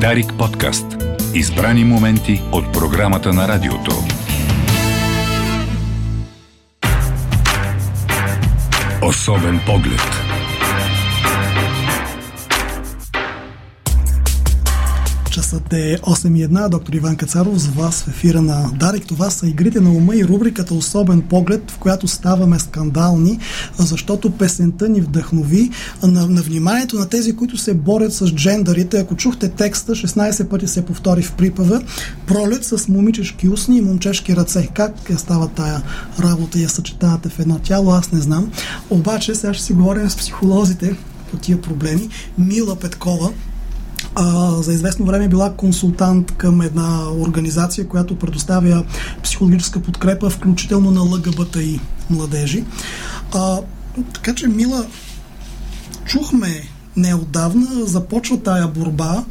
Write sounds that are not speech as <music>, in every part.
Дарик подкаст. Избрани моменти от програмата на радиото. Особен поглед. Часът е 8.1. Доктор Иван Кацаров с вас в ефира на Дарик. Това са игрите на ума и рубриката Особен поглед, в която ставаме скандални, защото песента ни вдъхнови на, на вниманието на тези, които се борят с джендарите. Ако чухте текста, 16 пъти се повтори в припава. Пролет с момичешки устни и момчешки ръце. Как я става тая работа и я съчетавате в едно тяло, аз не знам. Обаче сега ще си говорим с психолозите по тия проблеми. Мила Петкова, а, за известно време била консултант към една организация, която предоставя психологическа подкрепа, включително на ЛГБТИ младежи. А, така че, Мила, чухме неодавна, започва тая борба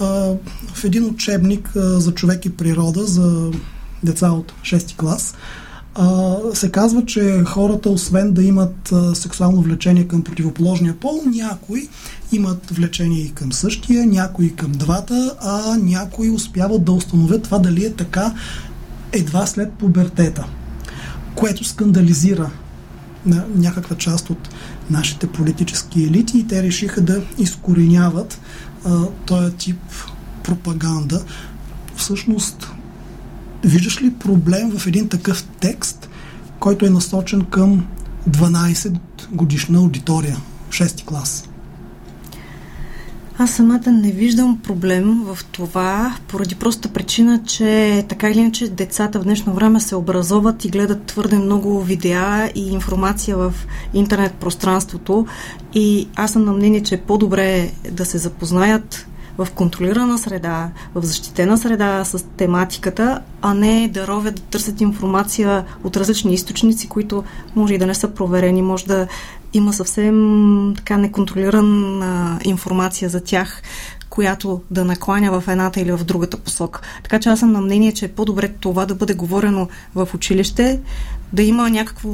а, в един учебник а, за човек и природа за деца от 6 клас се казва, че хората, освен да имат а, сексуално влечение към противоположния пол, някои имат влечение и към същия, някои към двата, а някои успяват да установят това дали е така едва след пубертета, което скандализира на някаква част от нашите политически елити и те решиха да изкореняват а, този тип пропаганда. Всъщност, Виждаш ли проблем в един такъв текст, който е насочен към 12 годишна аудитория, 6 клас? Аз самата не виждам проблем в това, поради проста причина, че така или иначе децата в днешно време се образоват и гледат твърде много видеа и информация в интернет пространството и аз съм на мнение, че е по-добре да се запознаят в контролирана среда, в защитена среда с тематиката, а не да ровят да търсят информация от различни източници, които може и да не са проверени, може да има съвсем така неконтролирана информация за тях, която да накланя в едната или в другата посока. Така че аз съм на мнение, че е по-добре това да бъде говорено в училище, да има някакво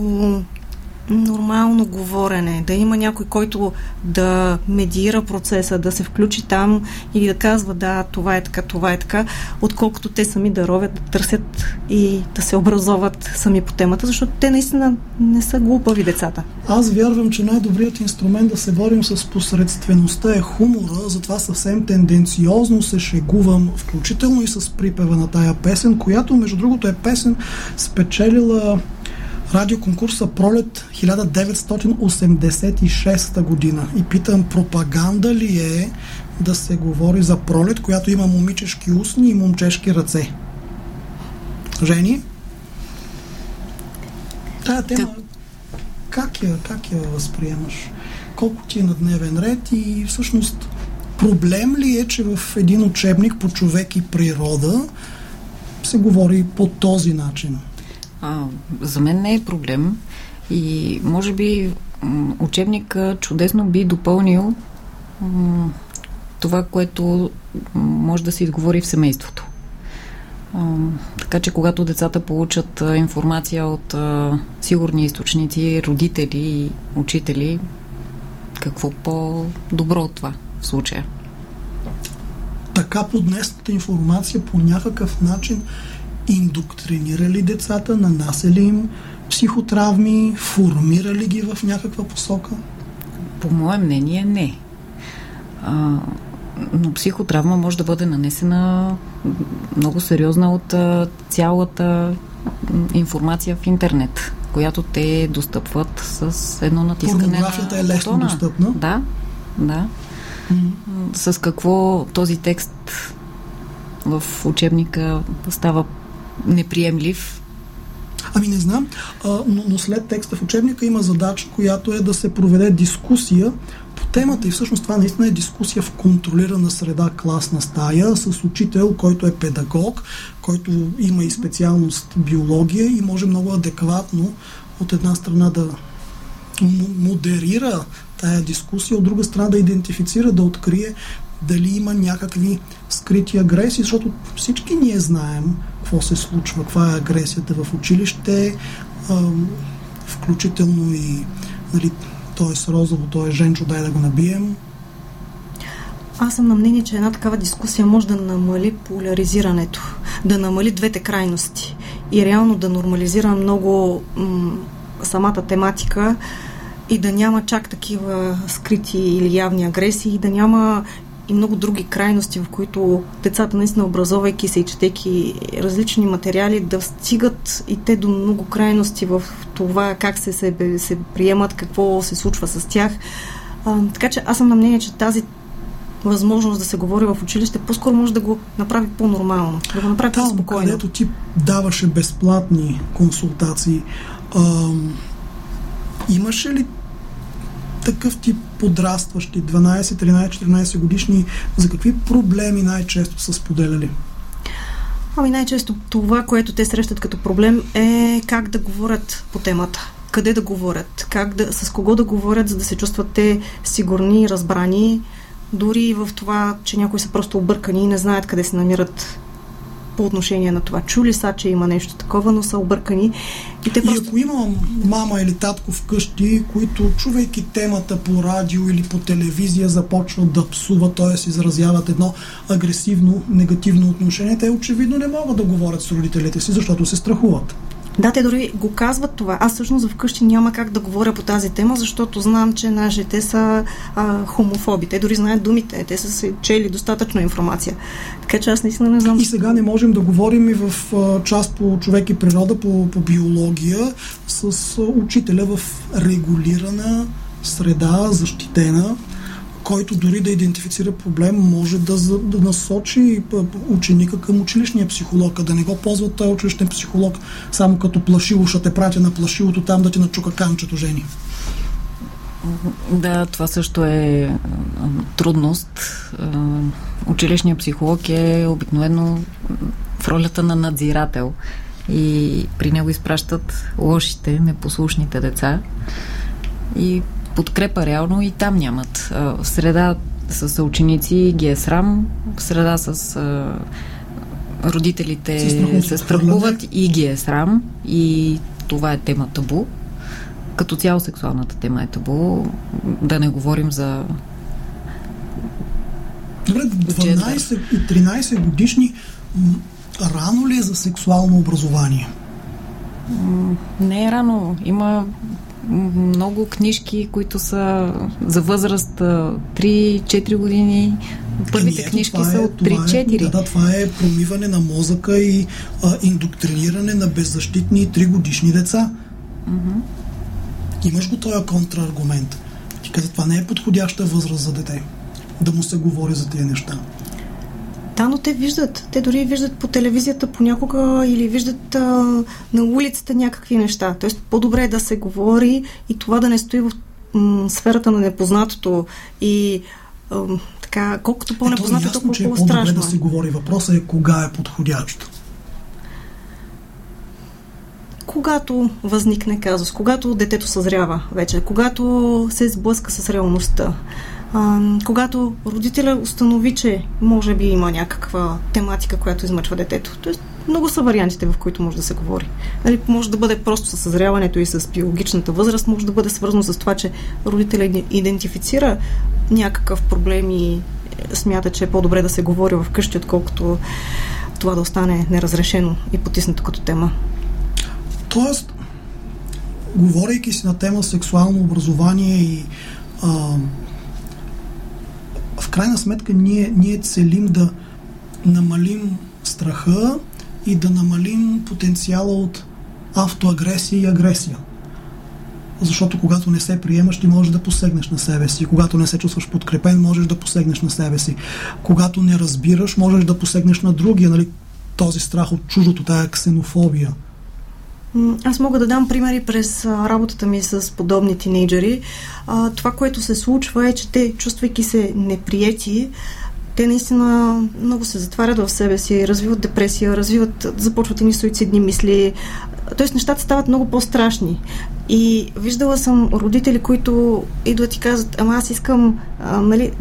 нормално говорене, да има някой, който да медира процеса, да се включи там и да казва да, това е така, това е така, отколкото те сами да ровят, да търсят и да се образоват сами по темата, защото те наистина не са глупави децата. Аз вярвам, че най-добрият инструмент да се борим с посредствеността е хумора, затова съвсем тенденциозно се шегувам, включително и с припева на тая песен, която между другото е песен спечелила радиоконкурса Пролет 1986 година. И питам, пропаганда ли е да се говори за пролет, която има момичешки устни и момчешки ръце? Жени? Тая тема, как я, как я възприемаш? Колко ти е на дневен ред и всъщност проблем ли е, че в един учебник по човек и природа се говори по този начин? За мен не е проблем и може би учебник чудесно би допълнил това, което може да се изговори в семейството. Така че когато децата получат информация от сигурни източници, родители и учители, какво по-добро от това в случая? Така поднесната информация по някакъв начин индоктринира ли децата, нанася ли им психотравми, формира ли ги в някаква посока? По мое мнение не. А, но психотравма може да бъде нанесена много сериозна от а, цялата информация в интернет, която те достъпват с едно натискане Порнографията е лесно бутона. достъпна. Да, да. Mm-hmm. С какво този текст в учебника става неприемлив? Ами не знам, а, но, но след текста в учебника има задача, която е да се проведе дискусия по темата и всъщност това наистина е дискусия в контролирана среда, класна стая, с учител, който е педагог, който има и специалност биология и може много адекватно от една страна да модерира тая дискусия, от друга страна да идентифицира, да открие дали има някакви скрити агресии, защото всички ние знаем какво се случва, каква е агресията в училище, включително и нали, то е розово, то е женчо, дай да го набием. Аз съм на мнение, че една такава дискусия може да намали поляризирането, да намали двете крайности и реално да нормализира много м- самата тематика и да няма чак такива скрити или явни агресии, да няма и много други крайности, в които децата наистина образовайки се и четейки различни материали, да стигат и те до много крайности в това как се, се, се приемат, какво се случва с тях. А, така че аз съм на мнение, че тази възможност да се говори в училище, по-скоро може да го направи по-нормално, да го направи Там, по-спокойно. където ти даваше безплатни консултации, а, имаше ли такъв тип подрастващи, 12, 13, 14 годишни, за какви проблеми най-често са споделяли? Ами най-често това, което те срещат като проблем е как да говорят по темата. Къде да говорят, как да, с кого да говорят, за да се чувстват те сигурни, разбрани, дори и в това, че някои са просто объркани и не знаят къде се намират по отношение на това. Чули са, че има нещо такова, но са объркани. И, те просто... и ако има мама или татко вкъщи, които чувайки темата по радио или по телевизия започват да псуват, т.е. изразяват едно агресивно, негативно отношение, те очевидно не могат да говорят с родителите си, защото се страхуват. Да, те дори го казват това. Аз всъщност вкъщи няма как да говоря по тази тема, защото знам, че нашите са а, хомофоби. Те дори знаят думите. Те са се чели достатъчно информация. Така че аз наистина не знам. И сега не можем да говорим и в а, част по човек и природа, по, по биология, с а, учителя в регулирана среда, защитена, който дори да идентифицира проблем, може да, да насочи ученика към училищния психолог, а да не го ползва този училищен психолог само като плашило, ще те пратя на плашилото там да ти начука канчето жени. Да, това също е трудност. Училищният психолог е обикновено в ролята на надзирател и при него изпращат лошите, непослушните деца и подкрепа реално и там нямат. В среда с ученици ги е срам, в среда с родителите се, се страхуват и ги е срам и това е тема табу. Като цяло сексуалната тема е табу. Да не говорим за Добре, 12 и 13 годишни рано ли е за сексуално образование? Не е рано. Има много книжки, които са за възраст 3-4 години. Първите Еми, книжки е, са от 3-4. Е, да, да, това е промиване на мозъка и а, индоктриниране на беззащитни 3 годишни деца. Mm-hmm. Имаш го този контраргумент. Ти каза, това не е подходяща възраст за дете. Да му се говори за тези неща. Да, но те виждат. Те дори виждат по телевизията понякога или виждат а, на улицата някакви неща. Тоест по-добре е да се говори и това да не стои в м- сферата на непознатото и а, така, колкото по-непознато, е, толкова че е по-добре да се говори. Въпросът е кога е подходящо. Когато възникне казус, когато детето съзрява вече, когато се сблъска с реалността, когато родителя установи, че може би има някаква тематика, която измъчва детето. Тоест, много са вариантите, в които може да се говори. Нали, може да бъде просто с съзряването и с биологичната възраст, може да бъде свързано с това, че родителя идентифицира някакъв проблем и смята, че е по-добре да се говори вкъщи, отколкото това да остане неразрешено и потиснато като тема. Тоест, говорейки си на тема сексуално образование и а, в крайна сметка ние, ние целим да намалим страха и да намалим потенциала от автоагресия и агресия. Защото когато не се приемаш, ти можеш да посегнеш на себе си. Когато не се чувстваш подкрепен, можеш да посегнеш на себе си. Когато не разбираш, можеш да посегнеш на другия. Нали? Този страх от чуждото, тая ксенофобия. Аз мога да дам примери през работата ми с подобни тинейджери. А, това, което се случва е, че те, чувствайки се неприяти, те наистина много се затварят в себе си, развиват депресия, развиват, започват и суицидни мисли. Тоест нещата стават много по-страшни. И виждала съм родители, които идват и казват, ама аз искам, а, нали,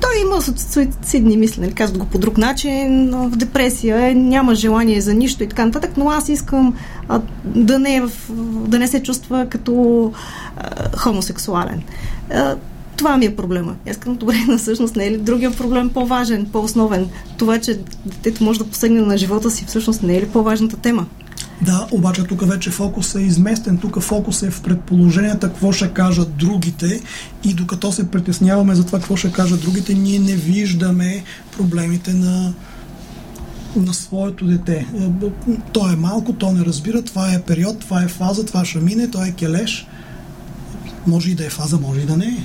той има суицидни мисли, нали, казват го по друг начин, в депресия, е, няма желание за нищо и така нататък, но аз искам да, не е в, да не се чувства като а, хомосексуален. А, Това ми е проблема. Аз казвам, добре, но всъщност не е ли другия проблем по-важен, по-основен? Това, че детето може да посегне на живота си, всъщност не е ли по-важната тема? Да, обаче тук вече фокус е изместен. Тук фокус е в предположенията какво ще кажат другите и докато се притесняваме за това какво ще кажат другите, ние не виждаме проблемите на, на своето дете. То е малко, то не разбира, това е период, това е фаза, това ще мине, то е келеш. Може и да е фаза, може и да не е.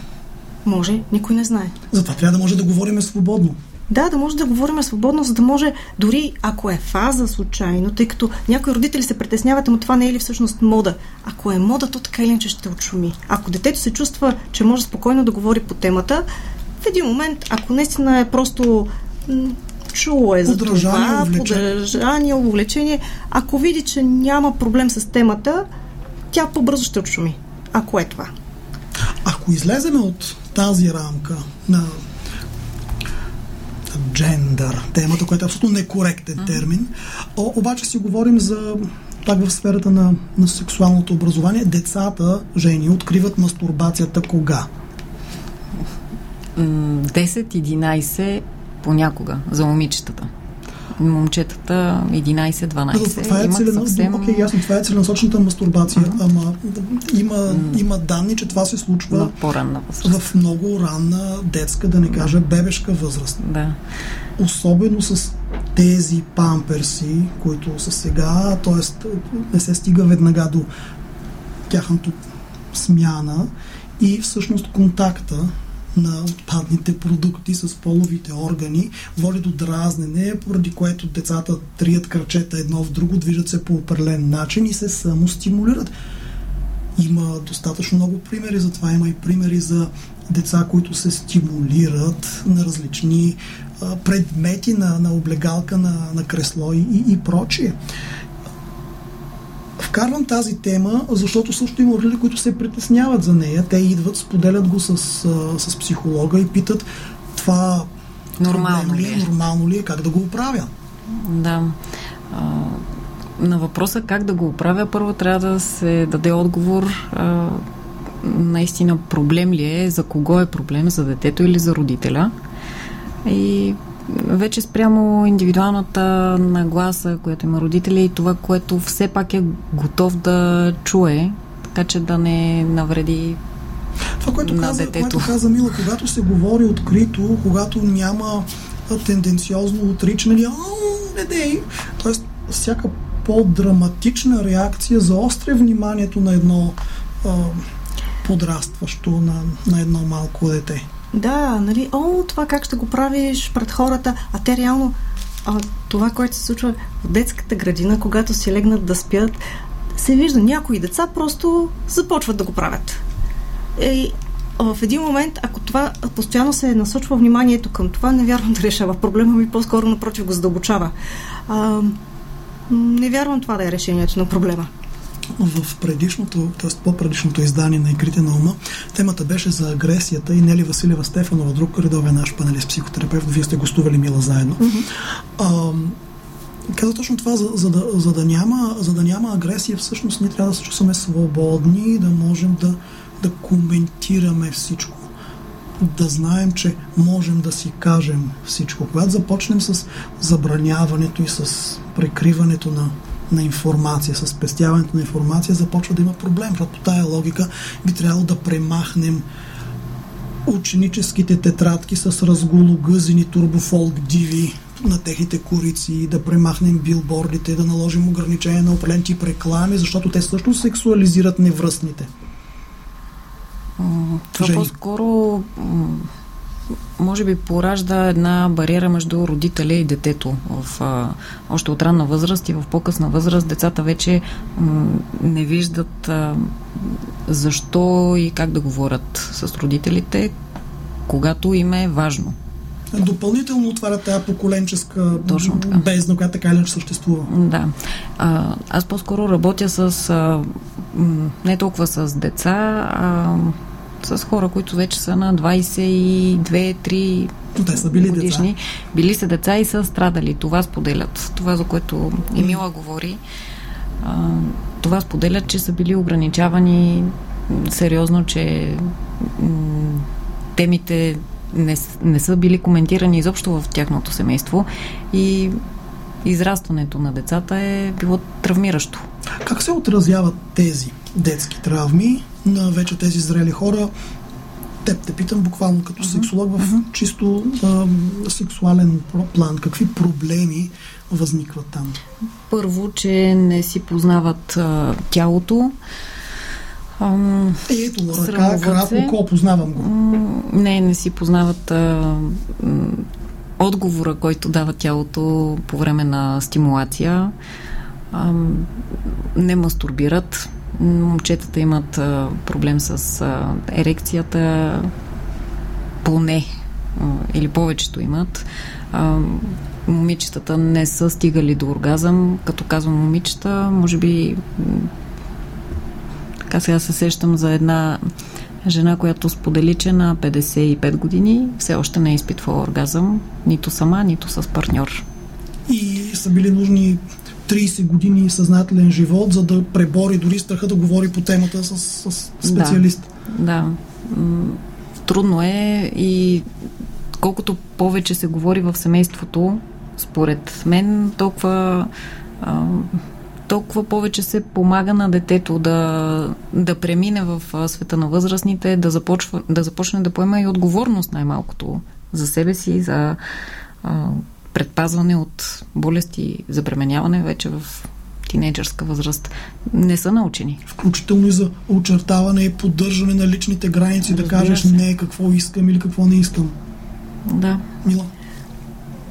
Може, никой не знае. Затова трябва да може да говорим свободно. Да, да може да говорим свободно, за да може, дори ако е фаза случайно, тъй като някои родители се притесняват, но това не е ли всъщност мода? Ако е мода, то така или иначе ще отшуми. Ако детето се чувства, че може спокойно да говори по темата, в един момент, ако наистина е просто чуло е за това, подражание, увлечение, ако види, че няма проблем с темата, тя по-бързо ще отшуми. Ако е това. Ако излеземе от тази рамка на джендър, темата, която е абсолютно некоректен термин. О, обаче си говорим за пак в сферата на, на сексуалното образование. Децата, жени, откриват мастурбацията кога? 10-11 понякога за момичетата момчетата 11-12. Това е, целено... съвсем... okay, ясно, това е целенасочната мастурбация, uh-huh. ама има, uh-huh. има данни, че това се случва на по-ранна възраст. в много ранна детска, да не кажа бебешка възраст. Да. Особено с тези памперси, които са сега, т.е. не се стига веднага до тяхното смяна и всъщност контакта на отпадните продукти с половите органи води до дразнене, поради което децата трият кръчета едно в друго, движат се по определен начин и се самостимулират. Има достатъчно много примери за това. Има и примери за деца, които се стимулират на различни предмети, на, на облегалка, на, на кресло и, и прочие. Вкарвам тази тема, защото също има родители, които се притесняват за нея. Те идват, споделят го с, с психолога и питат това нормално ли е? Нормално ли е? Как да го оправя? Да. А, на въпроса как да го оправя, първо трябва да се даде отговор а, наистина проблем ли е, за кого е проблем, за детето или за родителя. И вече спрямо индивидуалната нагласа, която има родители и това, което все пак е готов да чуе, така че да не навреди това, което на каза, детето. което каза Мила, когато се говори открито, когато няма тенденциозно отричане, а, не дей. Тоест, всяка по-драматична реакция заостря вниманието на едно а, подрастващо, на, на едно малко дете. Да, нали, о, това как ще го правиш пред хората, а те реално а, това, което се случва в детската градина, когато си легнат да спят, се вижда някои деца просто започват да го правят. И в един момент, ако това постоянно се насочва вниманието към това, не вярвам да решава проблема ми, по-скоро напротив го задълбочава. А, не вярвам това да е решението на проблема в предишното, т.е. по-предишното издание на Игрите на ума, темата беше за агресията и Нели Василева Стефанова, друг редовен наш панелист, психотерапевт, вие сте гостували мила заедно. Mm-hmm. А, каза точно това, за, за, да, за, да няма, за да няма агресия, всъщност ние трябва да се чувстваме свободни и да можем да, да коментираме всичко да знаем, че можем да си кажем всичко. Когато започнем с забраняването и с прикриването на на информация, с спестяването на информация, започва да има проблем, защото по тая логика би трябвало да премахнем ученическите тетрадки с разгологъзени турбофолк диви на техните корици, да премахнем билбордите, да наложим ограничения на определен тип реклами, защото те също сексуализират невръстните. Това Жени. по-скоро може би поражда една бариера между родителя и детето. В, а, още от ранна възраст и в по-късна възраст децата вече м, не виждат а, защо и как да говорят с родителите, когато им е важно. Допълнително отваря тази поколенческа Точно така. бездна, която така или съществува. Да. А, аз по-скоро работя с а, не толкова с деца, а с хора, които вече са на 22-3 те са били годишни. Деца. Били са деца и са страдали. Това споделят. Това, за което Емила говори. А, това споделят, че са били ограничавани сериозно, че м- темите не, не са били коментирани изобщо в тяхното семейство и израстването на децата е било травмиращо. Как се отразяват тези детски травми на вече тези зрели хора? Теб те питам буквално като uh-huh. сексолог в uh-huh. чисто а, сексуален план. Какви проблеми възникват там? Първо, че не си познават а, тялото. Ам, е, Ето, ръка, крак, око, познавам го. Не, не си познават а, отговора, който дава тялото по време на стимулация. А, не мастурбират. Момчетата имат проблем с ерекцията, поне, или повечето имат. А, момичетата не са стигали до оргазъм. Като казвам момичета, може би така сега се сещам за една жена, която сподели, че на 55 години все още не е изпитвала оргазъм, нито сама, нито с партньор. И са били нужни 30 години съзнателен живот, за да пребори дори страха да говори по темата с, с специалист. Да, да. Трудно е и колкото повече се говори в семейството, според мен, толкова толкова повече се помага на детето да, да премине в света на възрастните, да, започва, да започне да поема и отговорност най-малкото за себе си, за а, предпазване от болести, за бременяване вече в тинейджърска възраст. Не са научени. Включително и за очертаване и поддържане на личните граници, Разбира да кажеш се. не какво искам или какво не искам. Да. Мила.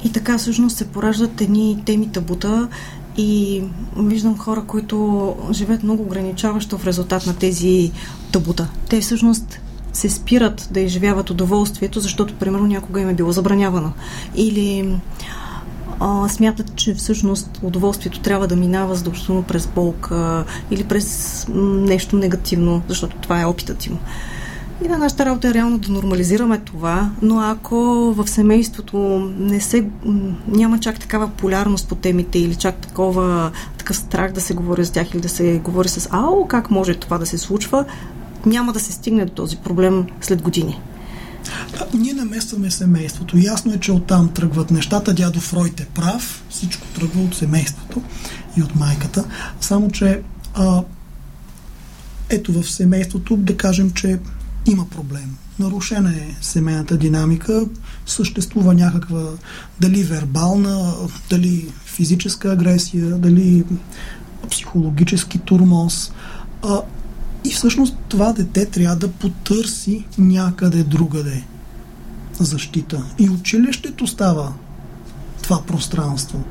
И така всъщност се пораждат едни теми табута и виждам хора, които живеят много ограничаващо в резултат на тези табута. Те всъщност се спират да изживяват удоволствието, защото, примерно, някога им е било забранявано. Или а, смятат, че всъщност удоволствието трябва да минава задължително през болка или през нещо негативно, защото това е опитът им. И на нашата работа е реално да нормализираме това, но ако в семейството не се, няма чак такава полярност по темите или чак такова, такъв страх да се говори с тях или да се говори с АО, как може това да се случва, няма да се стигне до този проблем след години. Ние наместваме семейството. Ясно е, че оттам тръгват нещата. Дядо Фройд е прав. Всичко тръгва от семейството и от майката. Само, че а, ето в семейството да кажем, че има проблем. Нарушена е семейната динамика, съществува някаква дали вербална, дали физическа агресия, дали психологически турмоз. А, и всъщност това дете трябва да потърси някъде другаде защита. И училището става това пространство.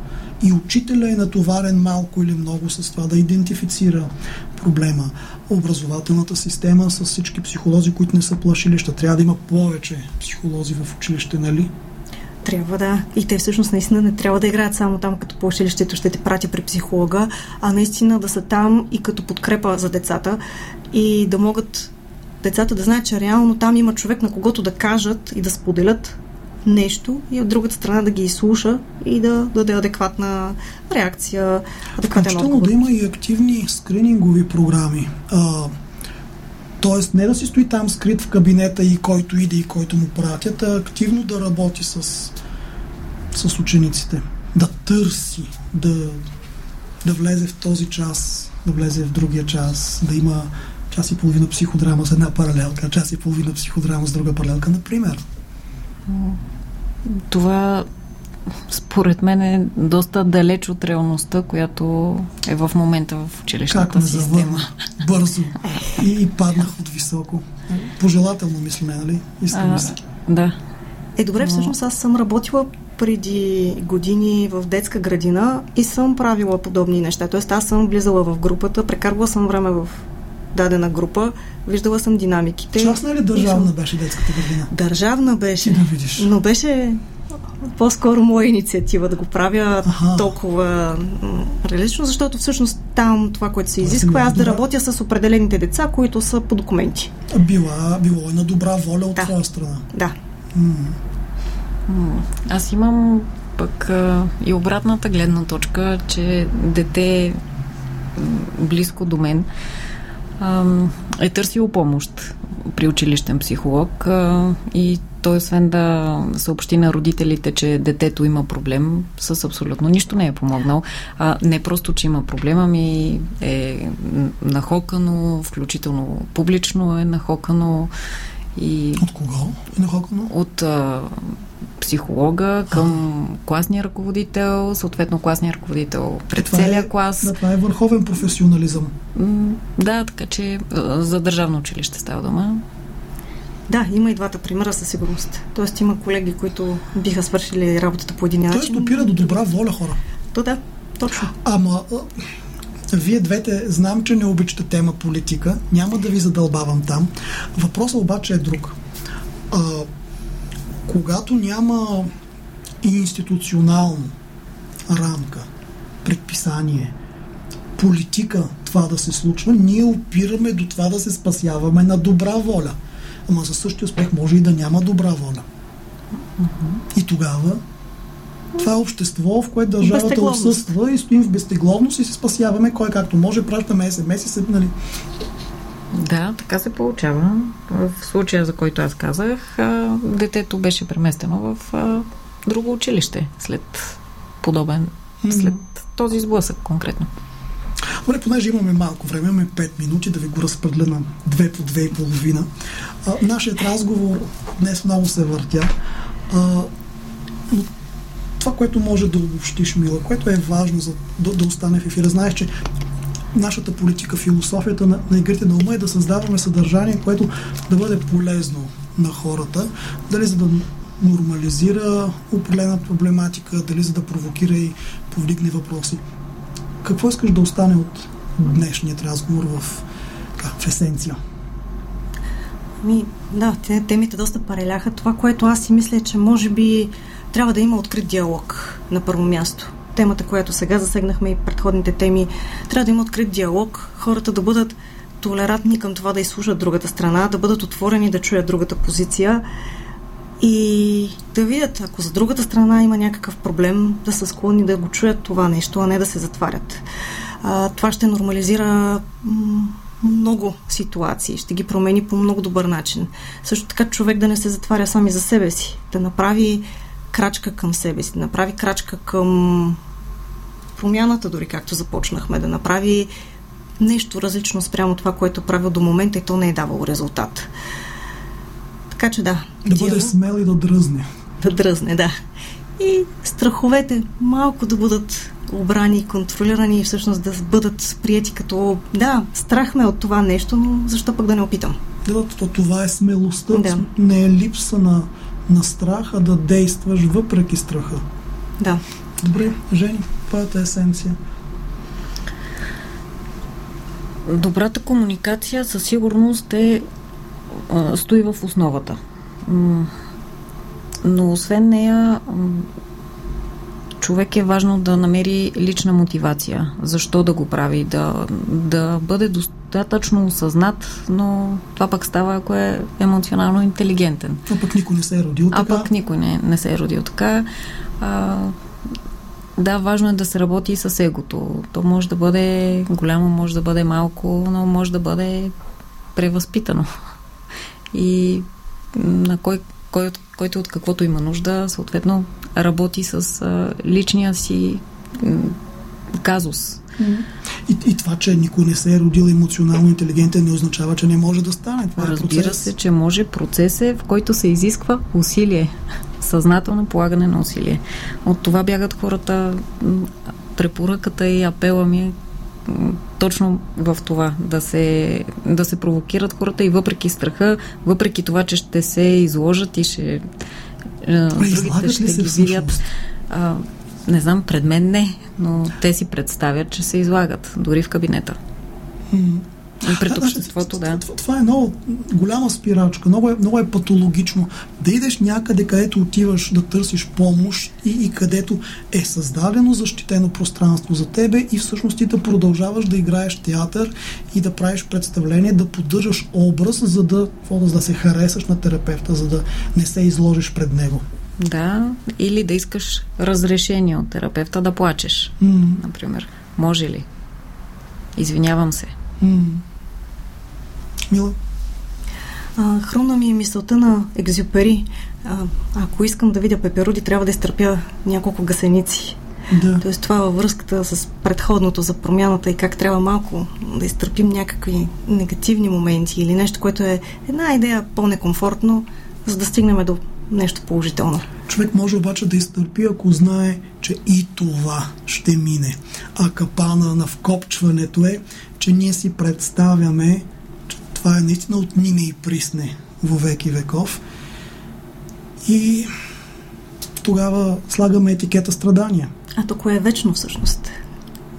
И учителя е натоварен малко или много с това да идентифицира проблема. Образователната система с всички психолози, които не са плашилища. Трябва да има повече психолози в училище, нали? Трябва да. И те всъщност наистина не трябва да играят само там, като по училището ще те пратя при психолога, а наистина да са там и като подкрепа за децата и да могат децата да знаят, че реално там има човек на когото да кажат и да споделят нещо и от другата страна да ги изслуша и да даде адекватна реакция, адекватен отговор. да има и активни скринингови програми. А, Тоест не да си стои там скрит в кабинета и който иде и който му пратят, а активно да работи с, с учениците. Да търси, да, да влезе в този час, да влезе в другия час, да има час и половина психодрама с една паралелка, час и половина психодрама с друга паралелка, например. Това според мен е доста далеч от реалността, която е в момента в училищната как система. Бързо. И, и паднах от високо. Пожелателно мислене, нали? Искам се. Да. Е, добре, всъщност аз съм работила преди години в детска градина и съм правила подобни неща. Тоест аз съм влизала в групата, прекарвала съм време в дадена група, виждала съм динамиките. Частна или държавна беше детската градина? Държавна беше. да видиш. Но беше по-скоро моя инициатива да го правя Аха. толкова реалистично, защото всъщност там това, което се изисква, е аз да работя с определените деца, които са по документи. Била, било е на добра воля от да. твоя страна. Да. М- аз имам пък а, и обратната гледна точка, че дете близко до мен е търсило помощ при училищен психолог и той освен да съобщи на родителите, че детето има проблем, с абсолютно нищо не е помогнал. А, не просто, че има проблема ми е нахокано, включително публично е нахокано. И от кого е нахокано? От а, психолога към класния ръководител, съответно класния ръководител пред това целия е, клас. Да, това е върховен професионализъм. Да, така че за държавно училище става дума. Да, има и двата примера със сигурност. Тоест има колеги, които биха свършили работата по един начин. Тоест опира до добра воля хора. То да, точно. Ама, вие двете, знам, че не обичате тема политика, няма да ви задълбавам там. Въпросът обаче е друг. А, когато няма институционално рамка, предписание, политика това да се случва, ние опираме до това да се спасяваме на добра воля. Ама за същия успех може и да няма добра воля. И тогава това е общество, в което държавата отсъства и стоим в безтегловност и се спасяваме кой както може, пращаме СМС и се, нали, да, така се получава. В случая, за който аз казах, детето беше преместено в друго училище след подобен, след този сблъсък конкретно. Добре, понеже имаме малко време, имаме 5 минути да ви го разпредля на 2 по 2 и половина. А, нашият разговор днес много се въртя. А, но това, което може да обобщиш, Мила, което е важно за, да, да остане в ефира. Знаеш, че нашата политика, философията на, на игрите на ума е да създаваме съдържание, което да бъде полезно на хората, дали за да нормализира определена проблематика, дали за да провокира и повдигне въпроси. Какво искаш да остане от днешният разговор в, в есенция? Ми, да, темите доста пареляха. Това, което аз си мисля, е, че може би трябва да има открит диалог на първо място темата, която сега засегнахме и предходните теми, трябва да има открит диалог, хората да бъдат толерантни към това да изслушат другата страна, да бъдат отворени да чуят другата позиция и да видят, ако за другата страна има някакъв проблем, да са склонни да го чуят това нещо, а не да се затварят. А, това ще нормализира много ситуации, ще ги промени по много добър начин. Също така човек да не се затваря сами за себе си, да направи крачка към себе си, да направи крачка към промяната, дори както започнахме, да направи нещо различно спрямо това, което е правил до момента и то не е давало резултат. Така че да. Да бъде смел и да дръзне. Да дръзне, да. И страховете малко да бъдат обрани, контролирани и всъщност да бъдат прияти като да, страх ме от това нещо, но защо пък да не опитам? Да, то това е смелостта. Да. Не е липса на, на страх, а да действаш въпреки страха. Да. Добре, Жени, твоята есенция? Добрата комуникация със сигурност е стои в основата. Но освен нея човек е важно да намери лична мотивация. Защо да го прави? Да, да бъде достатъчно осъзнат, но това пък става, ако е емоционално интелигентен. А пък никой не се е родил така. А пък никой не, не се е родил така. А, да, важно е да се работи и с егото. То може да бъде голямо, може да бъде малко, но може да бъде превъзпитано. И на кой, кой, който от каквото има нужда, съответно работи с а, личния си м, казус. И, и това, че никой не се е родил емоционално интелигентен, не означава, че не може да стане. Това е Разбира е процес. се, че може. Процес е, в който се изисква усилие съзнателно полагане на усилие. От това бягат хората. Препоръката и апела ми е точно в това, да се, да се провокират хората и въпреки страха, въпреки това, че ще се изложат и ще а, другите ще ги видят. А, не знам, пред мен не, но те си представят, че се излагат, дори в кабинета. Пред обществото, да. Това, това е много голяма спирачка, много е, много е патологично. Да идеш някъде, където отиваш да търсиш помощ и, и където е създадено защитено пространство за тебе и всъщност ти да продължаваш да играеш театър и да правиш представление, да поддържаш образ, за да, да се харесаш на терапевта, за да не се изложиш пред него. Да, или да искаш разрешение от терапевта да плачеш, mm. например. Може ли? Извинявам се. Mm. Мила? А, хрумна ми е мисълта на Екзюпери. А, ако искам да видя пеперуди, трябва да изтърпя няколко гасеници. Да. Тоест това във връзката с предходното за промяната и как трябва малко да изтърпим някакви негативни моменти или нещо, което е една идея по-некомфортно, за да стигнем до нещо положително. Човек може обаче да изтърпи, ако знае, че и това ще мине. А капана на вкопчването е, че ние си представяме, това е наистина отмине и присне во веки веков. И тогава слагаме етикета страдания. А то кое е вечно всъщност?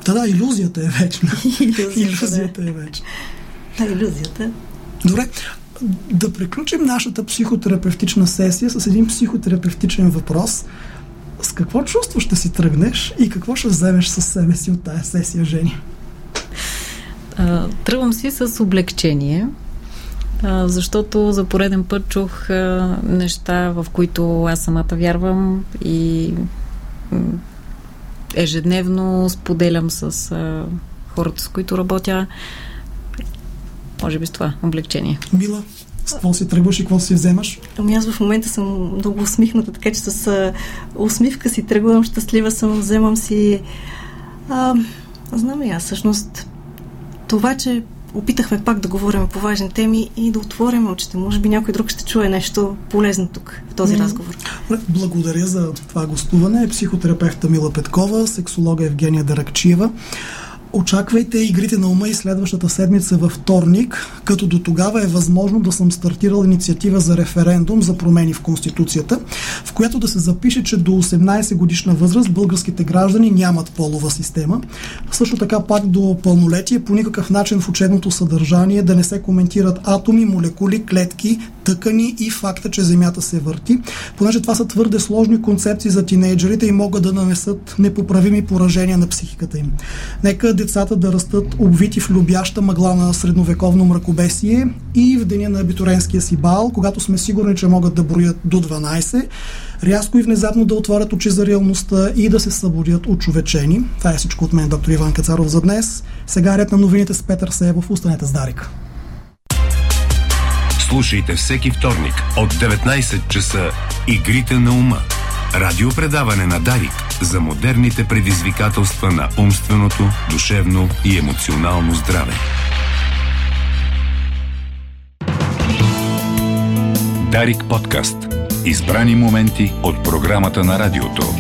Да, да, иллюзията е вечна. <laughs> Иллюзията, иллюзията е вечна. Да, иллюзията. Добре, да приключим нашата психотерапевтична сесия с един психотерапевтичен въпрос. С какво чувство ще си тръгнеш и какво ще вземеш със себе си от тая сесия, Жени? А, тръгвам си с облегчение, а, защото за пореден път чух а, неща, в които аз самата вярвам и ежедневно споделям с а, хората, с които работя. Може би с това облегчение. Мила, с какво си тръгваш и какво си вземаш? Ами аз в момента съм много усмихната, така че с а, усмивка си тръгвам, щастлива съм, вземам си... А, знам ли аз, всъщност, това, че опитахме пак да говорим по важни теми и да отворим очите. Може би някой друг ще чуе нещо полезно тук, в този разговор. Благодаря за това гостуване. Психотерапевта Мила Петкова, сексолога Евгения Даракчиева. Очаквайте игрите на ума и следващата седмица във вторник, като до тогава е възможно да съм стартирал инициатива за референдум за промени в Конституцията, в която да се запише, че до 18 годишна възраст българските граждани нямат полова система. Също така пак до пълнолетие по никакъв начин в учебното съдържание да не се коментират атоми, молекули, клетки, тъкани и факта, че Земята се върти, понеже това са твърде сложни концепции за тинейджерите и могат да нанесат непоправими поражения на психиката им. Нека децата да растат обвити в любяща мъгла на средновековно мракобесие и в деня на абитуренския си бал, когато сме сигурни, че могат да броят до 12, рязко и внезапно да отворят очи за реалността и да се събудят очовечени. Това е всичко от мен, доктор Иван Кацаров, за днес. Сега ред на новините с Петър Сеебов. Останете с Дарик. Слушайте всеки вторник от 19 часа Игрите на ума. Радиопредаване на Дарик за модерните предизвикателства на умственото, душевно и емоционално здраве. Дарик подкаст. Избрани моменти от програмата на радиото.